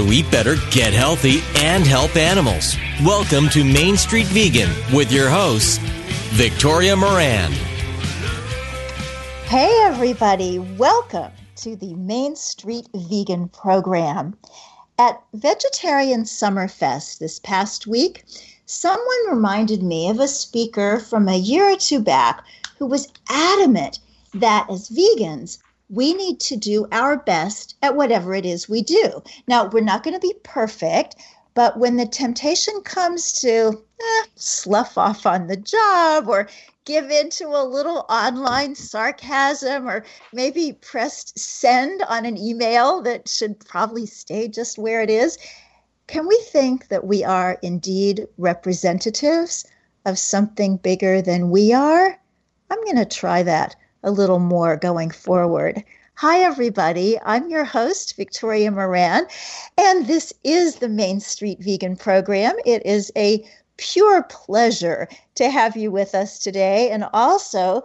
To eat better, get healthy, and help animals. Welcome to Main Street Vegan with your host, Victoria Moran. Hey, everybody, welcome to the Main Street Vegan program. At Vegetarian Summerfest this past week, someone reminded me of a speaker from a year or two back who was adamant that as vegans, we need to do our best at whatever it is we do. Now, we're not going to be perfect, but when the temptation comes to eh, slough off on the job or give into a little online sarcasm or maybe press send on an email that should probably stay just where it is, can we think that we are indeed representatives of something bigger than we are? I'm going to try that a little more going forward. Hi, everybody. I'm your host, Victoria Moran, and this is the Main Street Vegan Program. It is a pure pleasure to have you with us today and also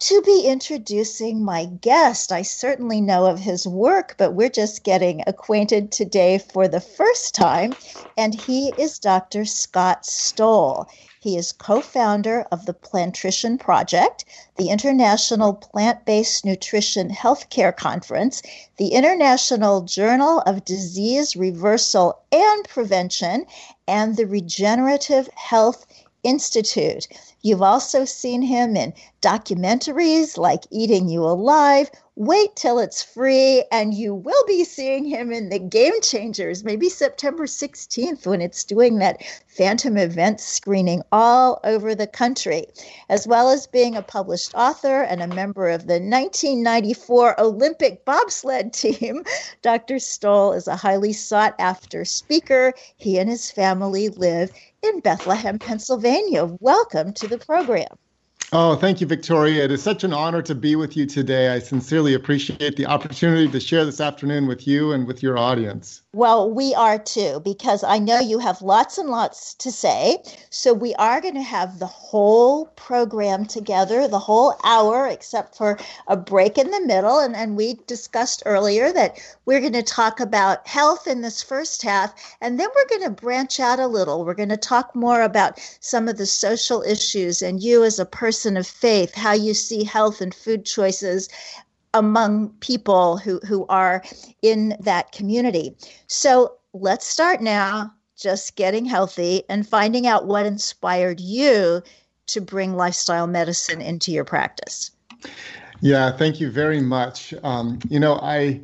to be introducing my guest. I certainly know of his work, but we're just getting acquainted today for the first time, and he is Dr. Scott Stoll. He is co founder of the Plantrition Project, the International Plant Based Nutrition Healthcare Conference, the International Journal of Disease Reversal and Prevention, and the Regenerative Health Institute. You've also seen him in documentaries like Eating You Alive. Wait till it's free, and you will be seeing him in the Game Changers, maybe September 16th when it's doing that Fathom event screening all over the country, as well as being a published author and a member of the 1994 Olympic bobsled team. Dr. Stoll is a highly sought after speaker. He and his family live in Bethlehem, Pennsylvania. Welcome to the program. Oh, thank you, Victoria. It is such an honor to be with you today. I sincerely appreciate the opportunity to share this afternoon with you and with your audience. Well, we are too, because I know you have lots and lots to say. So we are going to have the whole program together, the whole hour, except for a break in the middle. And, and we discussed earlier that we're going to talk about health in this first half, and then we're going to branch out a little. We're going to talk more about some of the social issues and you as a person of faith, how you see health and food choices among people who, who are in that community. So let's start now just getting healthy and finding out what inspired you to bring lifestyle medicine into your practice. Yeah, thank you very much. Um, you know, I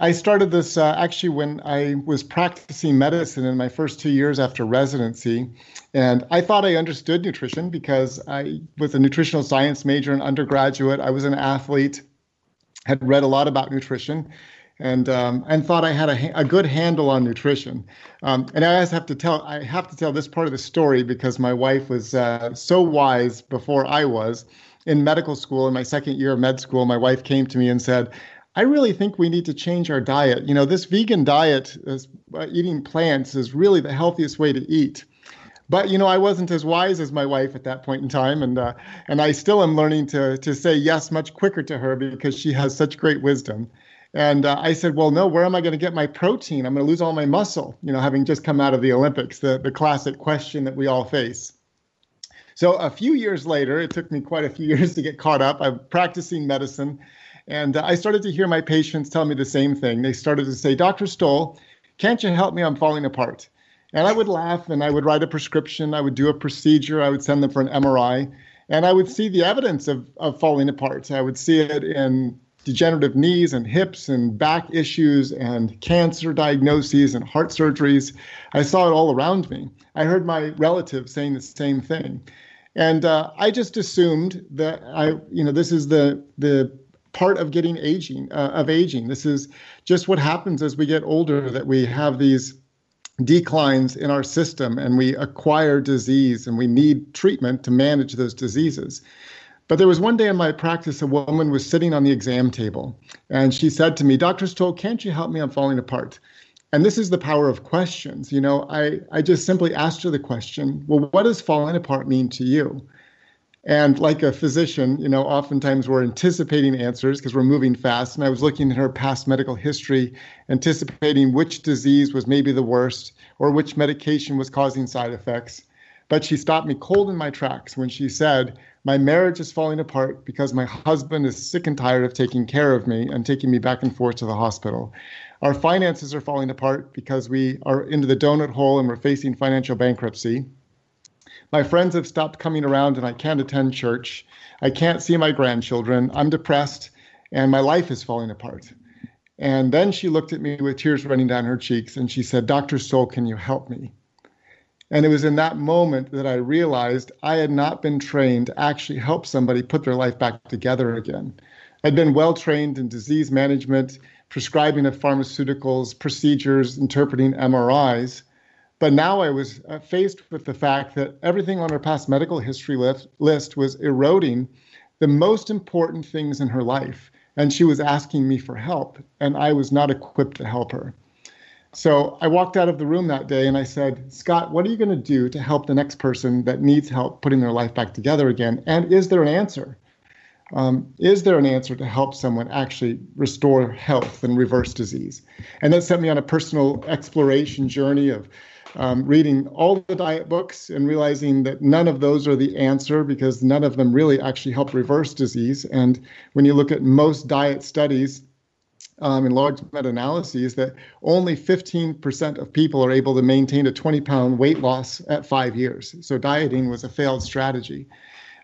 I started this uh, actually when I was practicing medicine in my first two years after residency. And I thought I understood nutrition because I was a nutritional science major in undergraduate. I was an athlete had read a lot about nutrition and um, and thought I had a, a good handle on nutrition. Um, and I have to tell I have to tell this part of the story because my wife was uh, so wise before I was. In medical school, in my second year of med school, my wife came to me and said, "I really think we need to change our diet. You know, this vegan diet, uh, eating plants, is really the healthiest way to eat." but you know, I wasn't as wise as my wife at that point in time, and uh, and I still am learning to to say yes much quicker to her because she has such great wisdom. And uh, I said, well, no, where am I going to get my protein? I'm going to lose all my muscle, you know, having just come out of the Olympics, the, the classic question that we all face. So a few years later, it took me quite a few years to get caught up. I'm practicing medicine, and uh, I started to hear my patients tell me the same thing. They started to say, Dr. Stoll, can't you help me? I'm falling apart. And I would laugh and I would write a prescription, I would do a procedure, I would send them for an MRI, and I would see the evidence of, of falling apart. I would see it in degenerative knees and hips and back issues and cancer diagnoses and heart surgeries. I saw it all around me. I heard my relatives saying the same thing. And uh, I just assumed that I, you know, this is the the part of getting aging uh, of aging. This is just what happens as we get older that we have these declines in our system and we acquire disease and we need treatment to manage those diseases. But there was one day in my practice, a woman was sitting on the exam table and she said to me, Dr. Stoll, can't you help me? I'm falling apart. And this is the power of questions. You know, I, I just simply asked her the question, well, what does falling apart mean to you? And like a physician, you know, oftentimes we're anticipating answers because we're moving fast. And I was looking at her past medical history, anticipating which disease was maybe the worst or which medication was causing side effects. But she stopped me cold in my tracks when she said, My marriage is falling apart because my husband is sick and tired of taking care of me and taking me back and forth to the hospital. Our finances are falling apart because we are into the donut hole and we're facing financial bankruptcy. My friends have stopped coming around and I can't attend church. I can't see my grandchildren. I'm depressed and my life is falling apart. And then she looked at me with tears running down her cheeks and she said, Dr. Stoll, can you help me? And it was in that moment that I realized I had not been trained to actually help somebody put their life back together again. I'd been well trained in disease management, prescribing of pharmaceuticals, procedures, interpreting MRIs. But now I was uh, faced with the fact that everything on her past medical history list, was eroding the most important things in her life. And she was asking me for help, and I was not equipped to help her. So I walked out of the room that day and I said, Scott, what are you going to do to help the next person that needs help putting their life back together again? And is there an answer? Um, is there an answer to help someone actually restore health and reverse disease? And that sent me on a personal exploration journey of um, reading all the diet books and realizing that none of those are the answer because none of them really actually help reverse disease. And when you look at most diet studies, um, in large meta-analyses, that only 15% of people are able to maintain a 20-pound weight loss at five years. So dieting was a failed strategy,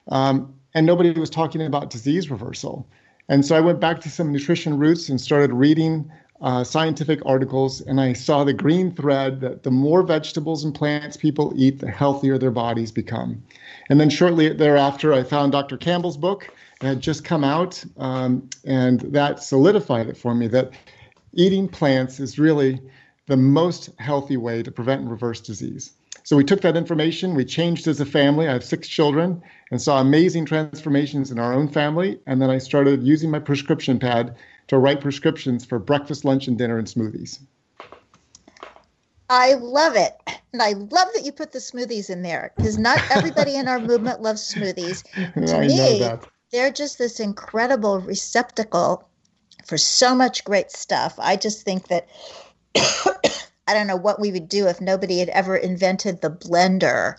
um, and nobody was talking about disease reversal. And so I went back to some nutrition roots and started reading uh, scientific articles, and I saw the green thread that the more vegetables and plants people eat, the healthier their bodies become. And then shortly thereafter, I found Dr. Campbell's book. that had just come out, um, and that solidified it for me that eating plants is really the most healthy way to prevent and reverse disease. So we took that information, we changed as a family. I have six children and saw amazing transformations in our own family. And then I started using my prescription pad to write prescriptions for breakfast, lunch, and dinner and smoothies. I love it. And I love that you put the smoothies in there because not everybody in our movement loves smoothies. To I me, they're just this incredible receptacle for so much great stuff. I just think that I don't know what we would do if nobody had ever invented the blender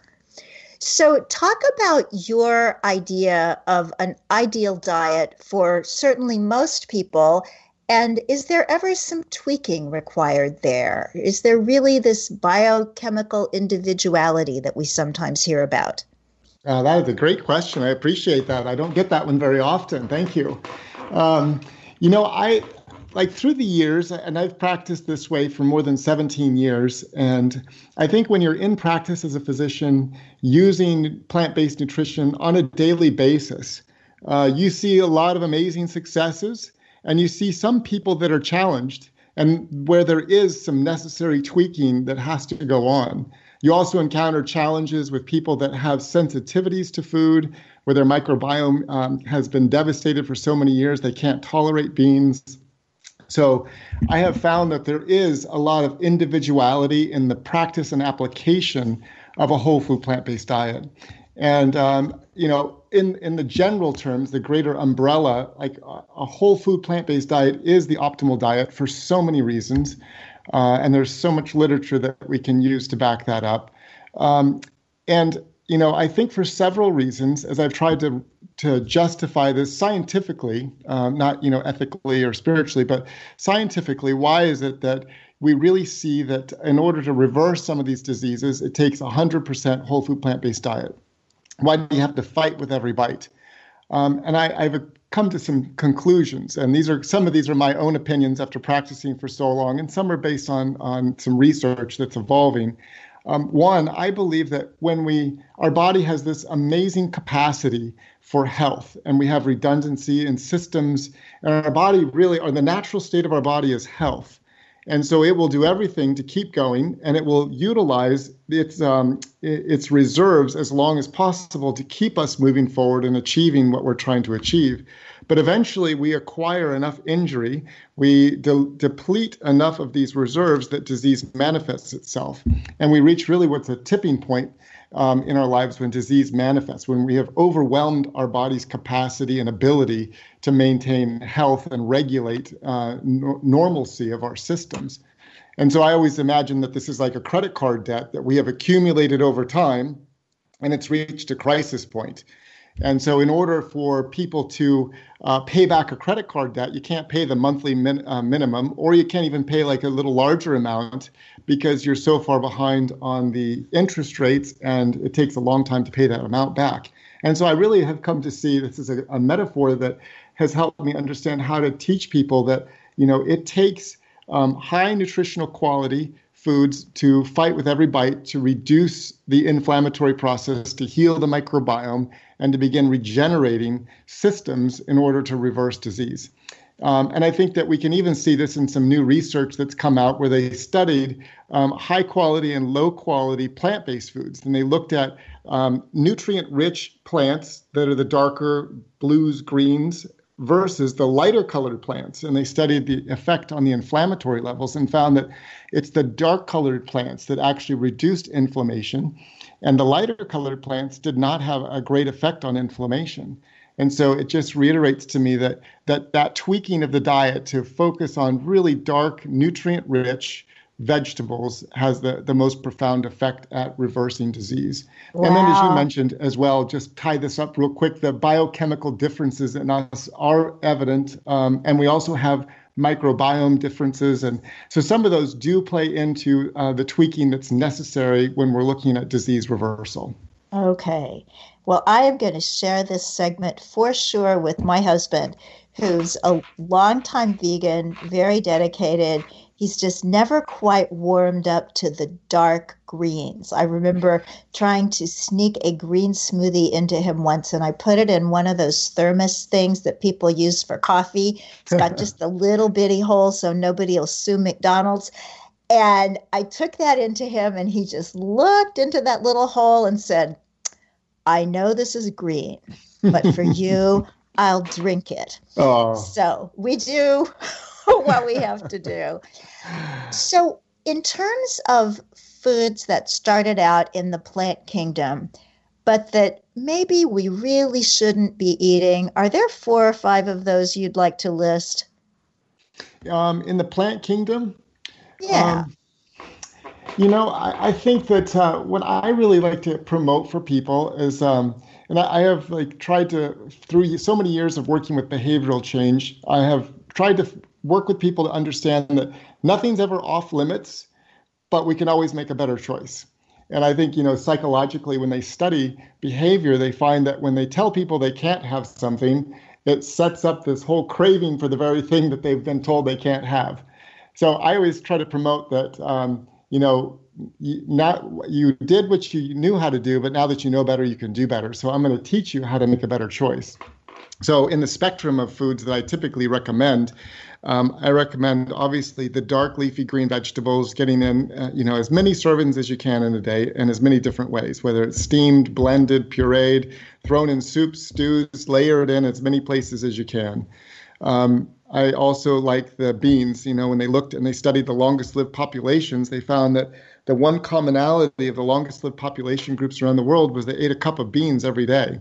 so, talk about your idea of an ideal diet for certainly most people. And is there ever some tweaking required there? Is there really this biochemical individuality that we sometimes hear about? Uh, that is a great question. I appreciate that. I don't get that one very often. Thank you. Um, you know, I like through the years, and I've practiced this way for more than 17 years. And I think when you're in practice as a physician using plant based nutrition on a daily basis, uh, you see a lot of amazing successes, and you see some people that are challenged and where there is some necessary tweaking that has to go on. You also encounter challenges with people that have sensitivities to food, where their microbiome um, has been devastated for so many years they can't tolerate beans so I have found that there is a lot of individuality in the practice and application of a whole food plant based diet. And um, you know, in in the general terms, the greater umbrella, like a whole food plant based diet, is the optimal diet for so many reasons, uh, and there's so much literature that we can use to back that up. Um, and you know, I think for several reasons, as I've tried to to justify this scientifically, um, not you know ethically or spiritually, but scientifically, why is it that we really see that in order to reverse some of these diseases, it takes 100% whole food plant based diet? Why do you have to fight with every bite? Um, and I, I've come to some conclusions, and these are some of these are my own opinions after practicing for so long, and some are based on on some research that's evolving. Um, one, I believe that when we, our body has this amazing capacity for health, and we have redundancy in systems, and our body really, or the natural state of our body is health. And so it will do everything to keep going, and it will utilize its um, its reserves as long as possible to keep us moving forward and achieving what we're trying to achieve. But eventually, we acquire enough injury, we de- deplete enough of these reserves that disease manifests itself. And we reach really what's a tipping point um, in our lives when disease manifests, when we have overwhelmed our body's capacity and ability to maintain health and regulate uh, n- normalcy of our systems. And so I always imagine that this is like a credit card debt that we have accumulated over time and it's reached a crisis point. And so, in order for people to uh, pay back a credit card debt, you can't pay the monthly min, uh, minimum, or you can't even pay like a little larger amount because you're so far behind on the interest rates, and it takes a long time to pay that amount back. And so, I really have come to see this is a, a metaphor that has helped me understand how to teach people that you know it takes um, high nutritional quality foods to fight with every bite to reduce the inflammatory process to heal the microbiome and to begin regenerating systems in order to reverse disease. Um, and I think that we can even see this in some new research that's come out where they studied um, high quality and low quality plant based foods. And they looked at um, nutrient rich plants that are the darker blues, greens, versus the lighter colored plants. And they studied the effect on the inflammatory levels and found that it's the dark colored plants that actually reduced inflammation. And the lighter colored plants did not have a great effect on inflammation. And so it just reiterates to me that that, that tweaking of the diet to focus on really dark, nutrient rich, vegetables has the, the most profound effect at reversing disease. Wow. And then, as you mentioned as well, just tie this up real quick the biochemical differences in us are evident. Um, and we also have microbiome differences. And so some of those do play into uh, the tweaking that's necessary when we're looking at disease reversal. Okay. Well, I am going to share this segment for sure with my husband, who's a longtime vegan, very dedicated he's just never quite warmed up to the dark greens. I remember trying to sneak a green smoothie into him once, and I put it in one of those thermos things that people use for coffee. It's got just a little bitty hole so nobody will sue McDonald's. And I took that into him, and he just looked into that little hole and said, I know this is green, but for you, I'll drink it. Oh. So we do what we have to do. So, in terms of foods that started out in the plant kingdom, but that maybe we really shouldn't be eating, are there four or five of those you'd like to list? Um, in the plant kingdom? Yeah. Um, you know, I, I think that uh, what I really like to promote for people is, um, and I, I have like tried to through so many years of working with behavioral change, I have tried to work with people to understand that nothing's ever off limits, but we can always make a better choice. And I think, you know, psychologically, when they study behavior, they find that when they tell people they can't have something, it sets up this whole craving for the very thing that they've been told they can't have. So I always try to promote that, um, you know, you, not you did what you knew how to do, but now that you know better, you can do better. So I'm going to teach you how to make a better choice. So in the spectrum of foods that I typically recommend, um, I recommend obviously the dark leafy green vegetables, getting in uh, you know as many servings as you can in a day in as many different ways, whether it's steamed, blended, pureed, thrown in soups, stews, layered in as many places as you can. Um, I also like the beans. You know, when they looked and they studied the longest lived populations, they found that the one commonality of the longest lived population groups around the world was they ate a cup of beans every day.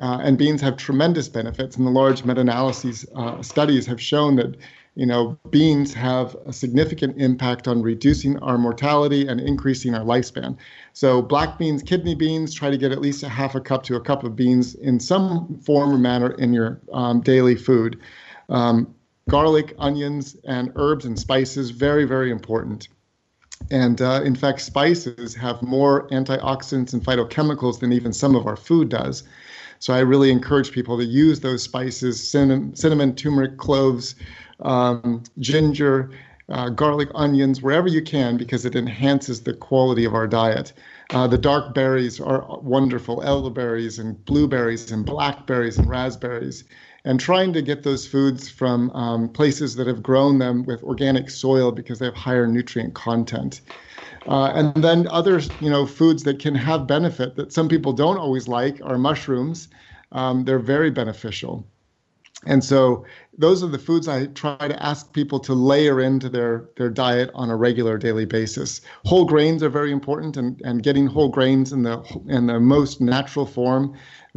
Uh, and beans have tremendous benefits, and the large meta-analyses uh, studies have shown that you know beans have a significant impact on reducing our mortality and increasing our lifespan. So black beans, kidney beans, try to get at least a half a cup to a cup of beans in some form or manner in your um, daily food. Um, garlic, onions, and herbs and spices very very important. And uh, in fact, spices have more antioxidants and phytochemicals than even some of our food does. So I really encourage people to use those spices cinnamon, cinnamon turmeric, cloves, um, ginger, uh, garlic, onions, wherever you can, because it enhances the quality of our diet. Uh, the dark berries are wonderful elderberries and blueberries and blackberries and raspberries. And trying to get those foods from um, places that have grown them with organic soil because they have higher nutrient content. Uh, and then other, you know, foods that can have benefit that some people don't always like are mushrooms. Um, they're very beneficial. And so those are the foods I try to ask people to layer into their, their diet on a regular daily basis. Whole grains are very important and, and getting whole grains in the in the most natural form,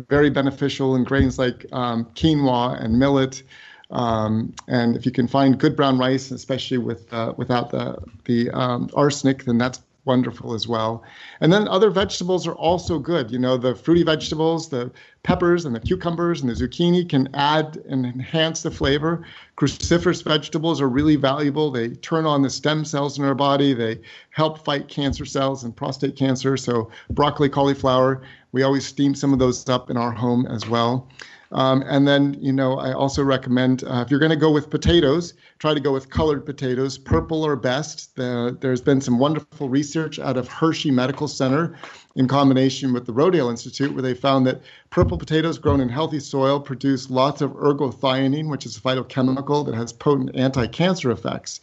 very beneficial in grains like um, quinoa and millet. Um, and if you can find good brown rice, especially with uh, without the the um, arsenic, then that's wonderful as well. And then other vegetables are also good. You know, the fruity vegetables, the peppers and the cucumbers and the zucchini can add and enhance the flavor. Cruciferous vegetables are really valuable. They turn on the stem cells in our body. They help fight cancer cells and prostate cancer. So broccoli, cauliflower, we always steam some of those up in our home as well. Um, and then, you know, I also recommend uh, if you're going to go with potatoes, try to go with colored potatoes. Purple are best. The, there's been some wonderful research out of Hershey Medical Center in combination with the Rodale Institute, where they found that purple potatoes grown in healthy soil produce lots of ergothioneine, which is a phytochemical that has potent anti cancer effects.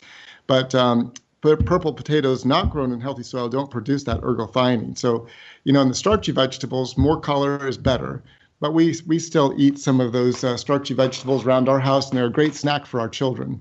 But um, purple potatoes not grown in healthy soil don't produce that ergothioneine. So, you know, in the starchy vegetables, more color is better but we we still eat some of those uh, starchy vegetables around our house, and they're a great snack for our children.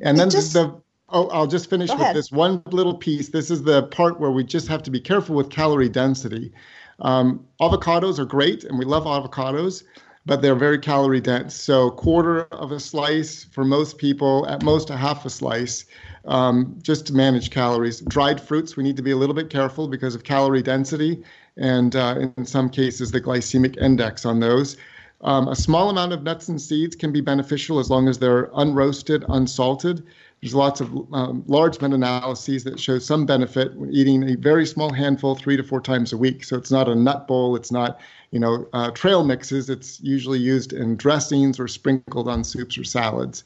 And then just, the oh, I'll just finish with this one little piece. This is the part where we just have to be careful with calorie density. Um, avocados are great, and we love avocados, but they're very calorie dense. So quarter of a slice for most people, at most a half a slice. Um, just to manage calories. Dried fruits, we need to be a little bit careful because of calorie density and uh, in some cases, the glycemic index on those. Um, a small amount of nuts and seeds can be beneficial as long as they're unroasted, unsalted. There's lots of um, large meta-analyses that show some benefit when eating a very small handful three to four times a week. So it's not a nut bowl. It's not, you know, uh, trail mixes. It's usually used in dressings or sprinkled on soups or salads.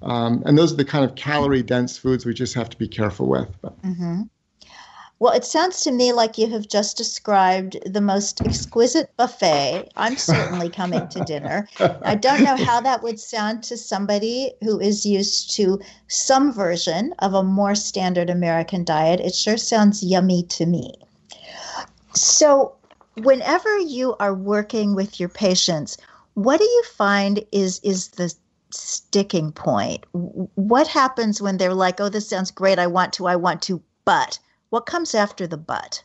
Um, and those are the kind of calorie-dense foods we just have to be careful with. Mm-hmm. Well, it sounds to me like you have just described the most exquisite buffet. I'm certainly coming to dinner. I don't know how that would sound to somebody who is used to some version of a more standard American diet. It sure sounds yummy to me. So, whenever you are working with your patients, what do you find is is the sticking point? What happens when they're like, "Oh, this sounds great. I want to. I want to, but." What comes after the but?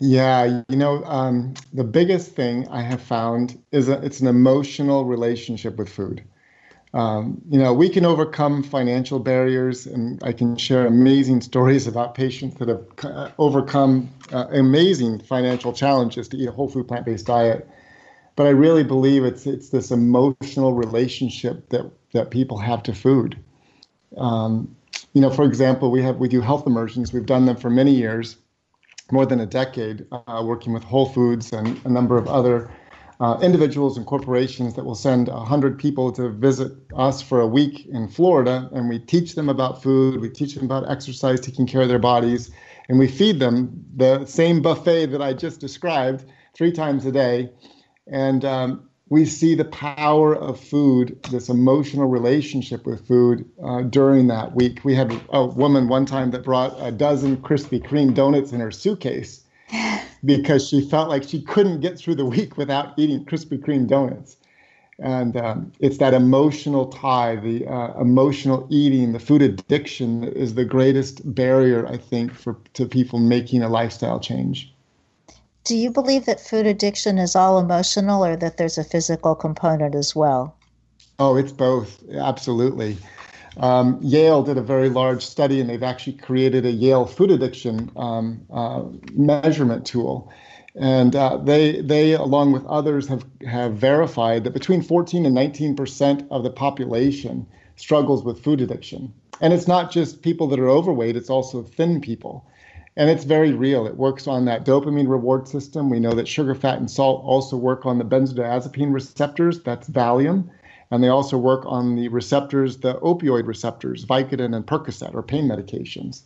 Yeah, you know, um, the biggest thing I have found is a, it's an emotional relationship with food. Um, you know, we can overcome financial barriers, and I can share amazing stories about patients that have uh, overcome uh, amazing financial challenges to eat a whole food plant based diet. But I really believe it's it's this emotional relationship that that people have to food. Um, you know, for example, we have we do health immersions. We've done them for many years, more than a decade, uh, working with Whole Foods and a number of other uh, individuals and corporations that will send 100 people to visit us for a week in Florida, and we teach them about food, we teach them about exercise, taking care of their bodies, and we feed them the same buffet that I just described three times a day. And um, we see the power of food, this emotional relationship with food uh, during that week. We had a woman one time that brought a dozen Krispy Kreme donuts in her suitcase because she felt like she couldn't get through the week without eating Krispy Kreme donuts. And um, it's that emotional tie, the uh, emotional eating, the food addiction is the greatest barrier, I think, for to people making a lifestyle change. Do you believe that food addiction is all emotional or that there's a physical component as well? Oh, it's both. Absolutely. Um, Yale did a very large study, and they've actually created a Yale food addiction um, uh, measurement tool. And uh, they, they, along with others, have, have verified that between 14 and 19 percent of the population struggles with food addiction. And it's not just people that are overweight; it's also thin people. And it's very real. It works on that dopamine reward system. We know that sugar, fat, and salt also work on the benzodiazepine receptors. That's Valium and they also work on the receptors, the opioid receptors, Vicodin and Percocet, or pain medications.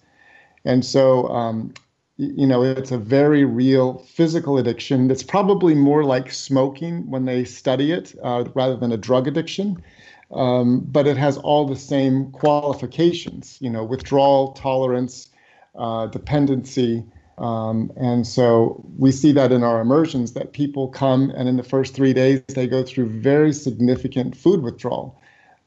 And so, um, you know, it's a very real physical addiction that's probably more like smoking when they study it uh, rather than a drug addiction. Um, but it has all the same qualifications, you know, withdrawal, tolerance, uh, dependency, um, and so we see that in our immersions that people come and in the first three days they go through very significant food withdrawal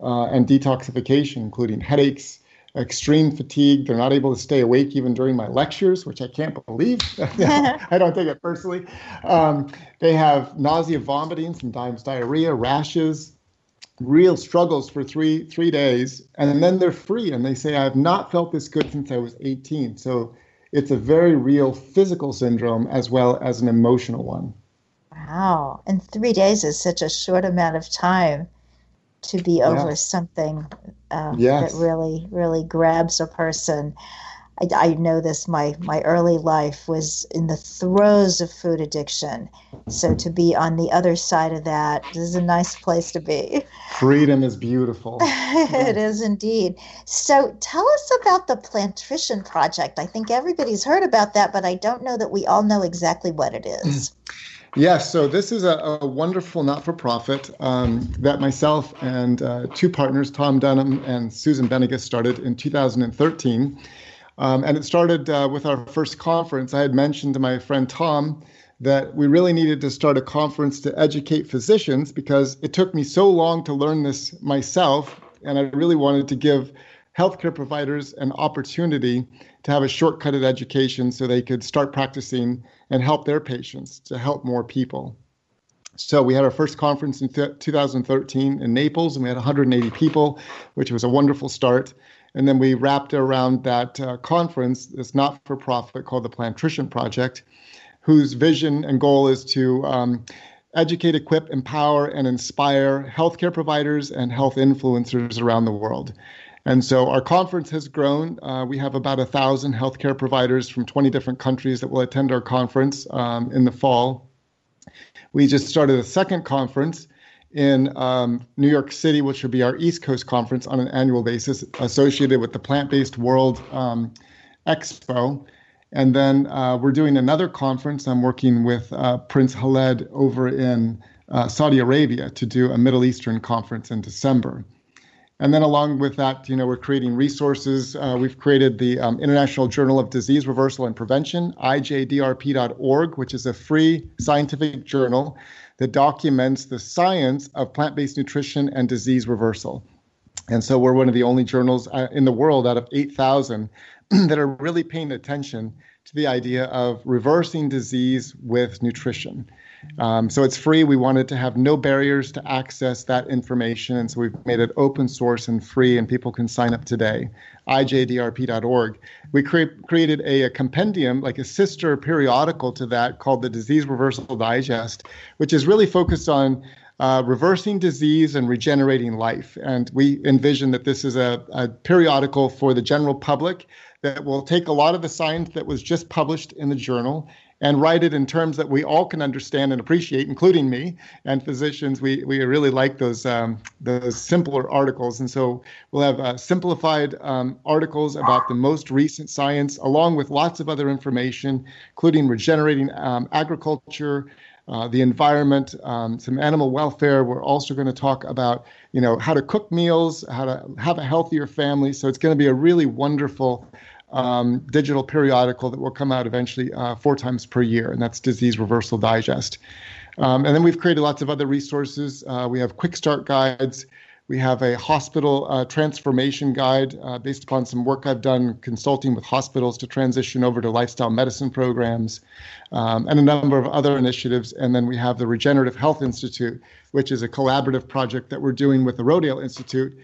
uh, and detoxification, including headaches, extreme fatigue. They're not able to stay awake even during my lectures, which I can't believe. I don't take it personally. Um, they have nausea, vomiting, sometimes diarrhea, rashes, real struggles for three three days, and then they're free and they say, "I have not felt this good since I was 18." So it's a very real physical syndrome as well as an emotional one. Wow. And three days is such a short amount of time to be over yes. something uh, yes. that really, really grabs a person. I, I, know this. My my early life was in the throes of food addiction, so to be on the other side of that is a nice place to be. Freedom is beautiful. it is indeed. So tell us about the Plantrition Project. I think everybody's heard about that, but I don't know that we all know exactly what it is. Yes, so this is a, a wonderful not for profit um, that myself and uh, two partners, Tom Dunham and Susan Benigas, started in 2013. Um, and it started uh, with our first conference. I had mentioned to my friend Tom that we really needed to start a conference to educate physicians because it took me so long to learn this myself. And I really wanted to give healthcare providers an opportunity to have a shortcutted education so they could start practicing and help their patients to help more people. So we had our first conference in th- 2013 in Naples, and we had 180 people, which was a wonderful start. And then we wrapped around that uh, conference this not for profit called the Plantrition Project, whose vision and goal is to um, educate, equip, empower, and inspire healthcare providers and health influencers around the world. And so our conference has grown. Uh, we have about a thousand healthcare providers from 20 different countries that will attend our conference um, in the fall. We just started a second conference in um, New York City, which will be our East Coast conference on an annual basis, associated with the Plant Based World um, Expo. And then uh, we're doing another conference. I'm working with uh, Prince Khaled over in uh, Saudi Arabia to do a Middle Eastern conference in December. And then, along with that, you know, we're creating resources. Uh, we've created the um, International Journal of Disease Reversal and Prevention, IJDRP.org, which is a free scientific journal that documents the science of plant based nutrition and disease reversal. And so we're one of the only journals uh, in the world out of 8,000 that are really paying attention to the idea of reversing disease with nutrition. Um, so it's free. We wanted to have no barriers to access that information. And so we've made it open source and free, and people can sign up today. IJDRP.org. We cre- created a, a, compendium, like a sister periodical to that called the Disease Reversal Digest, which is really focused on uh, reversing disease and regenerating life. And we envision that this is a, a periodical for the general public that will take a lot of the science that was just published in the journal and write it in terms that we all can understand and appreciate, including me and physicians. We, we really like those um, those simpler articles, and so we'll have uh, simplified um, articles about the most recent science, along with lots of other information, including regenerating um, agriculture. Uh, the environment, um, some animal welfare. We're also going to talk about, you know, how to cook meals, how to have a healthier family. So it's going to be a really wonderful um, digital periodical that will come out eventually uh, four times per year, and that's Disease Reversal Digest. Um, and then we've created lots of other resources. Uh, we have quick start guides. We have a hospital uh, transformation guide uh, based upon some work I've done consulting with hospitals to transition over to lifestyle medicine programs um, and a number of other initiatives. And then we have the Regenerative Health Institute, which is a collaborative project that we're doing with the Rodale Institute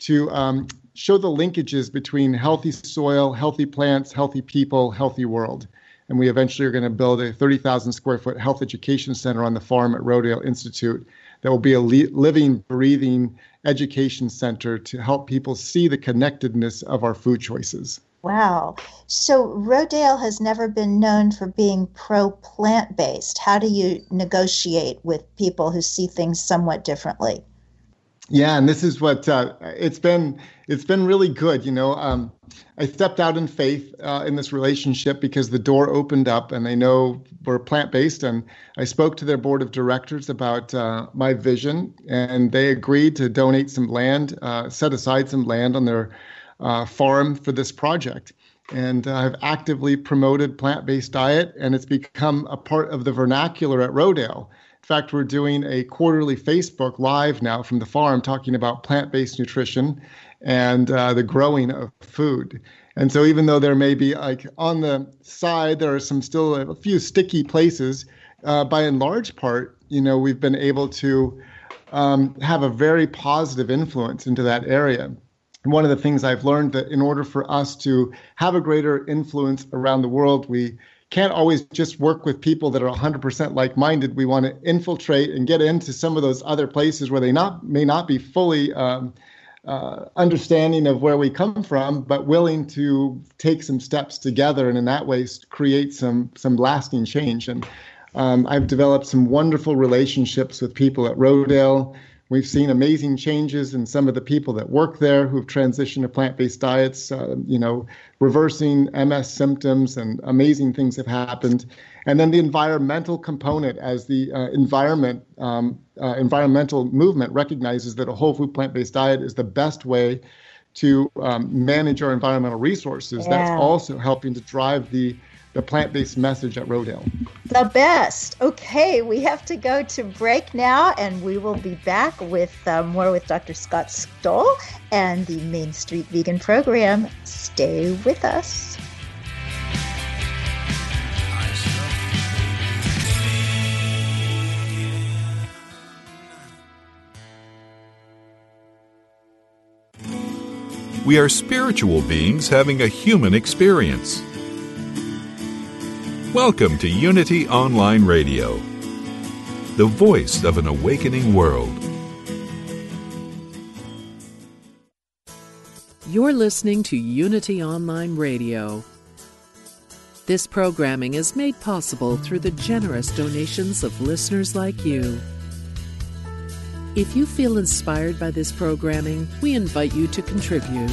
to um, show the linkages between healthy soil, healthy plants, healthy people, healthy world. And we eventually are going to build a 30,000 square foot health education center on the farm at Rodale Institute that will be a living, breathing education center to help people see the connectedness of our food choices. Wow. So Rodale has never been known for being pro plant based. How do you negotiate with people who see things somewhat differently? Yeah, and this is what uh, it's been. It's been really good. You know, um, I stepped out in faith uh, in this relationship because the door opened up, and they know we're plant based. And I spoke to their board of directors about uh, my vision, and they agreed to donate some land, uh, set aside some land on their uh, farm for this project. And I've actively promoted plant based diet, and it's become a part of the vernacular at Rodale fact, we're doing a quarterly Facebook Live now from the farm talking about plant based nutrition and uh, the growing of food. And so, even though there may be like on the side, there are some still a few sticky places, uh, by and large part, you know, we've been able to um, have a very positive influence into that area. One of the things I've learned that in order for us to have a greater influence around the world, we can't always just work with people that are 100% like-minded. We want to infiltrate and get into some of those other places where they not may not be fully um, uh, understanding of where we come from, but willing to take some steps together, and in that way create some some lasting change. And um, I've developed some wonderful relationships with people at Rodale We've seen amazing changes in some of the people that work there who've transitioned to plant-based diets. Uh, you know, reversing MS symptoms and amazing things have happened. And then the environmental component, as the uh, environment um, uh, environmental movement recognizes that a whole food plant-based diet is the best way to um, manage our environmental resources. Yeah. That's also helping to drive the the plant based message at Rodale. The best. Okay, we have to go to break now, and we will be back with uh, more with Dr. Scott Stoll and the Main Street Vegan Program. Stay with us. We are spiritual beings having a human experience. Welcome to Unity Online Radio, the voice of an awakening world. You're listening to Unity Online Radio. This programming is made possible through the generous donations of listeners like you. If you feel inspired by this programming, we invite you to contribute.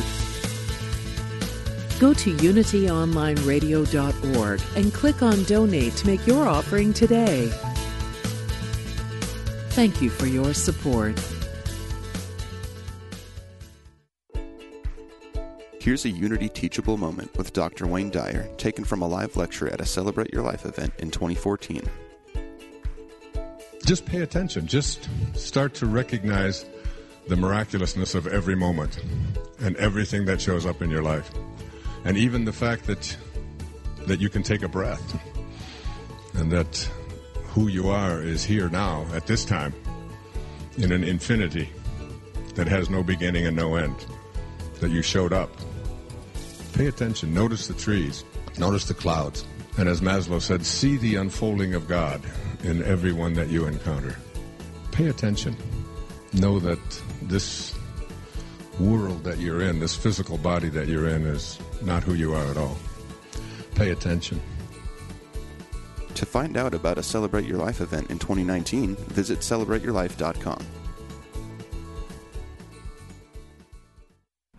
Go to unityonlineradio.org and click on Donate to make your offering today. Thank you for your support. Here's a Unity teachable moment with Dr. Wayne Dyer, taken from a live lecture at a Celebrate Your Life event in 2014. Just pay attention. Just start to recognize the miraculousness of every moment and everything that shows up in your life and even the fact that that you can take a breath and that who you are is here now at this time in an infinity that has no beginning and no end that you showed up. Pay attention. Notice the trees. Notice the clouds. And as maslow said see the unfolding of god in everyone that you encounter. Pay attention. Know that this world that you're in this physical body that you're in is not who you are at all. Pay attention. To find out about a Celebrate Your Life event in 2019, visit celebrateyourlife.com.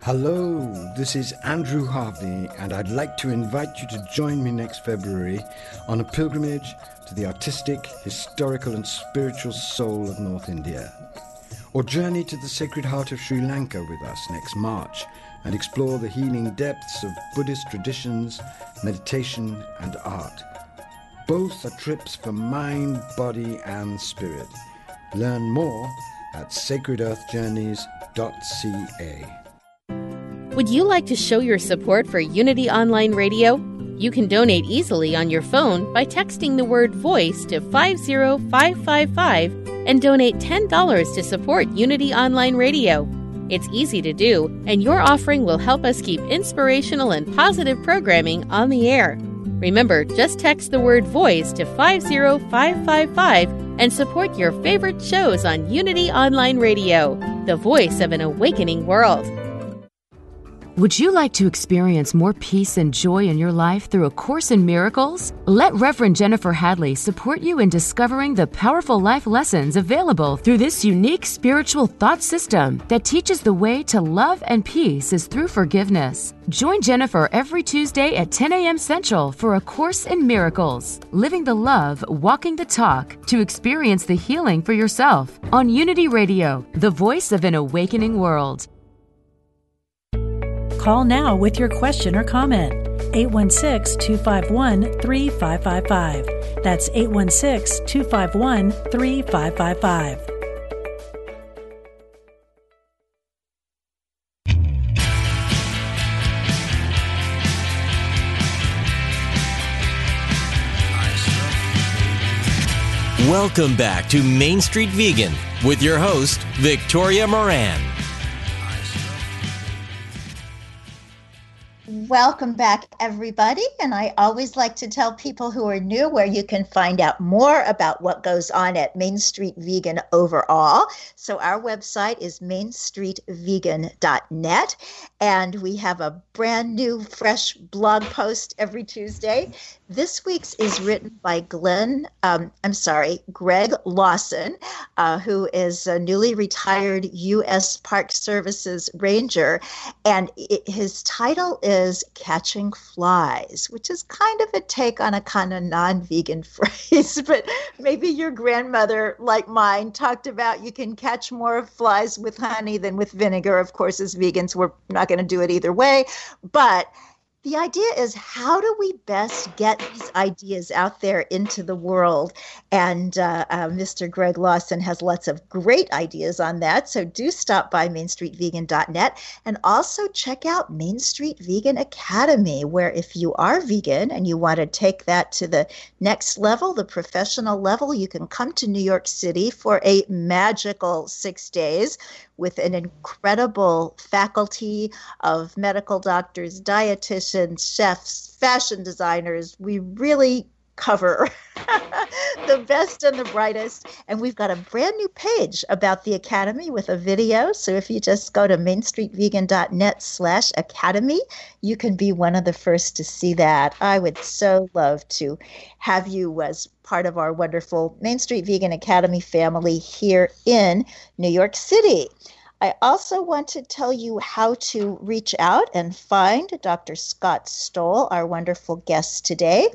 Hello, this is Andrew Harvey, and I'd like to invite you to join me next February on a pilgrimage to the artistic, historical, and spiritual soul of North India. Or journey to the Sacred Heart of Sri Lanka with us next March and explore the healing depths of Buddhist traditions, meditation, and art. Both are trips for mind, body, and spirit. Learn more at sacredearthjourneys.ca. Would you like to show your support for Unity Online Radio? You can donate easily on your phone by texting the word voice to 50555 and donate $10 to support Unity Online Radio. It's easy to do, and your offering will help us keep inspirational and positive programming on the air. Remember, just text the word voice to 50555 and support your favorite shows on Unity Online Radio, the voice of an awakening world. Would you like to experience more peace and joy in your life through A Course in Miracles? Let Reverend Jennifer Hadley support you in discovering the powerful life lessons available through this unique spiritual thought system that teaches the way to love and peace is through forgiveness. Join Jennifer every Tuesday at 10 a.m. Central for A Course in Miracles, Living the Love, Walking the Talk, to experience the healing for yourself on Unity Radio, the voice of an awakening world. Call now with your question or comment. 816 251 3555. That's 816 251 3555. Welcome back to Main Street Vegan with your host, Victoria Moran. Welcome back, everybody. And I always like to tell people who are new where you can find out more about what goes on at Main Street Vegan overall. So, our website is mainstreetvegan.net, and we have a brand new, fresh blog post every Tuesday. This week's is written by Glenn, um, I'm sorry, Greg Lawson, uh, who is a newly retired U.S. Park Services Ranger. And it, his title is Catching Flies, which is kind of a take on a kind of non vegan phrase. But maybe your grandmother, like mine, talked about you can catch more flies with honey than with vinegar. Of course, as vegans, we're not going to do it either way. But the idea is how do we best get these ideas out there into the world? And uh, uh, Mr. Greg Lawson has lots of great ideas on that. So do stop by mainstreetvegan.net and also check out Main Street Vegan Academy, where if you are vegan and you want to take that to the next level, the professional level, you can come to New York City for a magical six days with an incredible faculty of medical doctors, dietitians, chefs, fashion designers. We really cover the best and the brightest. And we've got a brand new page about the Academy with a video. So if you just go to mainstreetvegan.net slash academy, you can be one of the first to see that. I would so love to have you as part of our wonderful Main Street Vegan Academy family here in New York City. I also want to tell you how to reach out and find Dr. Scott Stoll, our wonderful guest today.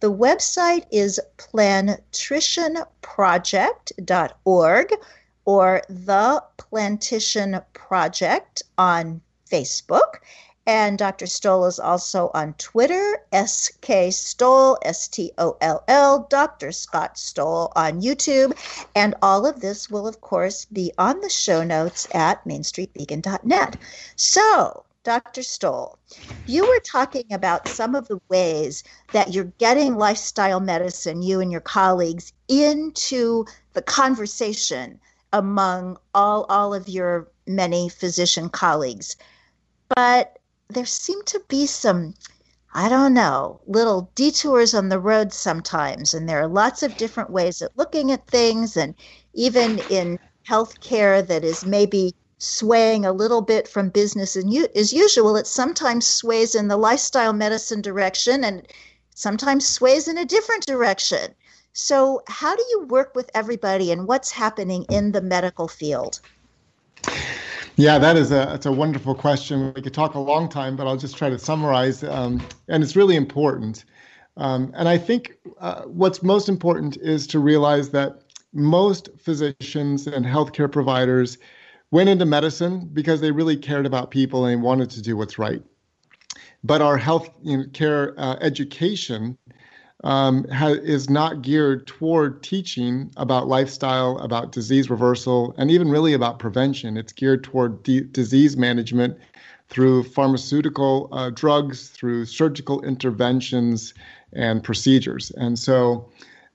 The website is plantricianproject.org or the Plantrician Project on Facebook. And Dr. Stoll is also on Twitter, SK Stoll, S T O L L, Dr. Scott Stoll on YouTube. And all of this will, of course, be on the show notes at mainstreetvegan.net. So, Dr. Stoll, you were talking about some of the ways that you're getting lifestyle medicine, you and your colleagues, into the conversation among all, all of your many physician colleagues. But there seem to be some I don't know, little detours on the road sometimes. And there are lots of different ways of looking at things. And even in healthcare that is maybe swaying a little bit from business as usual, it sometimes sways in the lifestyle medicine direction and sometimes sways in a different direction. So, how do you work with everybody and what's happening in the medical field? Yeah, that is a it's a wonderful question. We could talk a long time, but I'll just try to summarize. Um, and it's really important. Um, and I think uh, what's most important is to realize that most physicians and healthcare providers went into medicine because they really cared about people and wanted to do what's right. But our health you know, care uh, education um, ha- is not geared toward teaching about lifestyle, about disease reversal, and even really about prevention. It's geared toward disease management through pharmaceutical uh, drugs, through surgical interventions and procedures. And so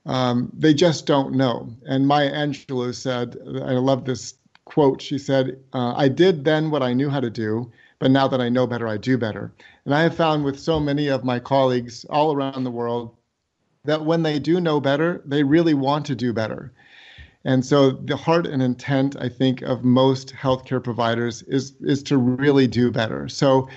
um, they just don't know. And Maya Angelou said, I love this quote. She said, uh, I did then what I knew how to do, but now that I know better, I do better. And I have found with so many of my colleagues all around the world that when they do know better, they really want to do better. And so the heart and intent, I think, of most healthcare providers is is to really do better. So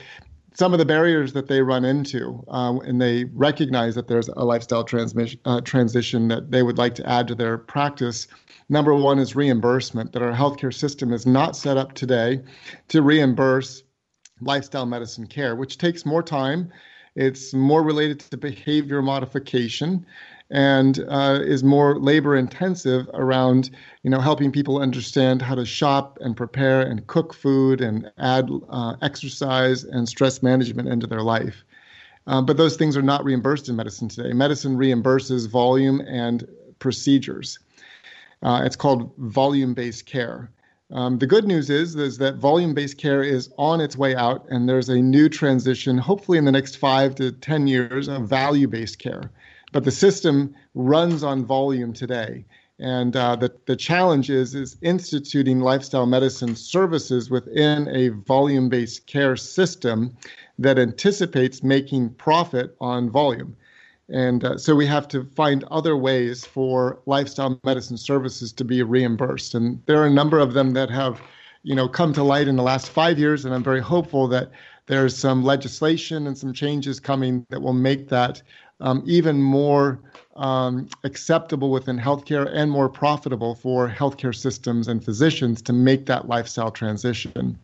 some of the barriers that they run into, uh, and they recognize that there's a lifestyle transmission, uh, transition that they would like to add to their practice. Number one is reimbursement, that our healthcare system is not set up today to reimburse lifestyle medicine care, which takes more time. It's more related to behavior modification and uh, is more labor intensive around you know helping people understand how to shop and prepare and cook food and add uh, exercise and stress management into their life. Um, but those things are not reimbursed in medicine today. Medicine reimburses volume and procedures. Uh, it's called volume-based care. Um, the good news is, is that volume based care is on its way out, and there's a new transition, hopefully in the next five to 10 years, of value based care. But the system runs on volume today. And uh, the, the challenge is, is instituting lifestyle medicine services within a volume based care system that anticipates making profit on volume. And uh, so we have to find other ways for lifestyle medicine services to be reimbursed. And there are a number of them that have, you know, come to light in the last five years. And I'm very hopeful that there's some legislation and some changes coming that will make that um, even more um, acceptable within healthcare and more profitable for healthcare systems and physicians to make that lifestyle transition.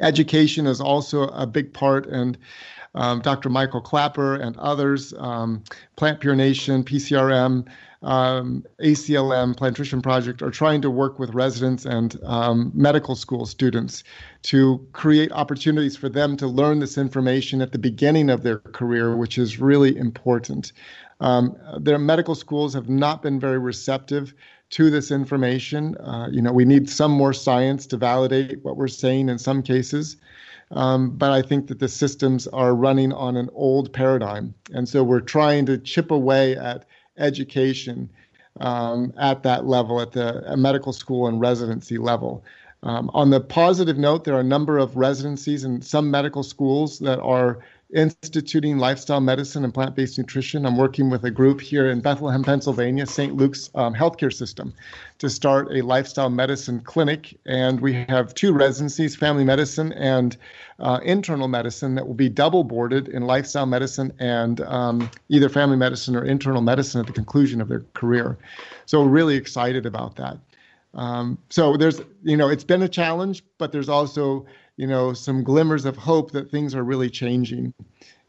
Education is also a big part, and um, Dr. Michael Klaper and others, um, Plant Pure Nation, PCRM, um, ACLM, Plantrician Project are trying to work with residents and um, medical school students to create opportunities for them to learn this information at the beginning of their career, which is really important. Um, their medical schools have not been very receptive to this information. Uh, you know, we need some more science to validate what we're saying in some cases. Um, but I think that the systems are running on an old paradigm. And so we're trying to chip away at education um, at that level, at the medical school and residency level. Um, on the positive note, there are a number of residencies and some medical schools that are instituting lifestyle medicine and plant based nutrition. I'm working with a group here in Bethlehem, Pennsylvania, St. Luke's um, healthcare system, to start a lifestyle medicine clinic. And we have two residencies family medicine and uh, internal medicine that will be double boarded in lifestyle medicine and um, either family medicine or internal medicine at the conclusion of their career. So, really excited about that. Um, so, there's, you know, it's been a challenge, but there's also you know, some glimmers of hope that things are really changing.